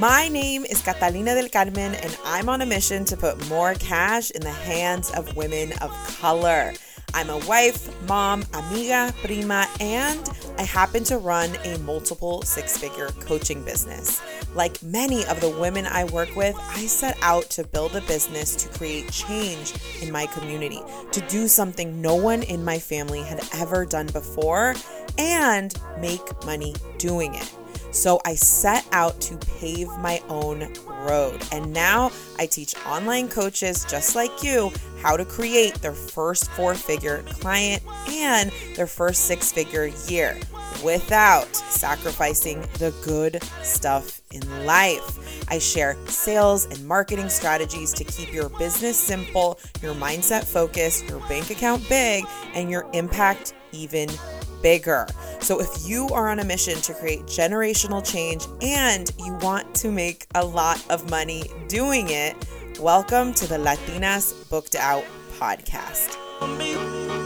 My name is Catalina del Carmen, and I'm on a mission to put more cash in the hands of women of color. I'm a wife, mom, amiga, prima, and I happen to run a multiple six figure coaching business. Like many of the women I work with, I set out to build a business to create change in my community, to do something no one in my family had ever done before, and make money doing it. So I set out to pave my own road. And now I teach online coaches just like you how to create their first four figure client and their first six figure year without sacrificing the good stuff in life. I share sales and marketing strategies to keep your business simple, your mindset focused, your bank account big, and your impact even bigger. So, if you are on a mission to create generational change and you want to make a lot of money doing it, welcome to the Latinas Booked Out podcast.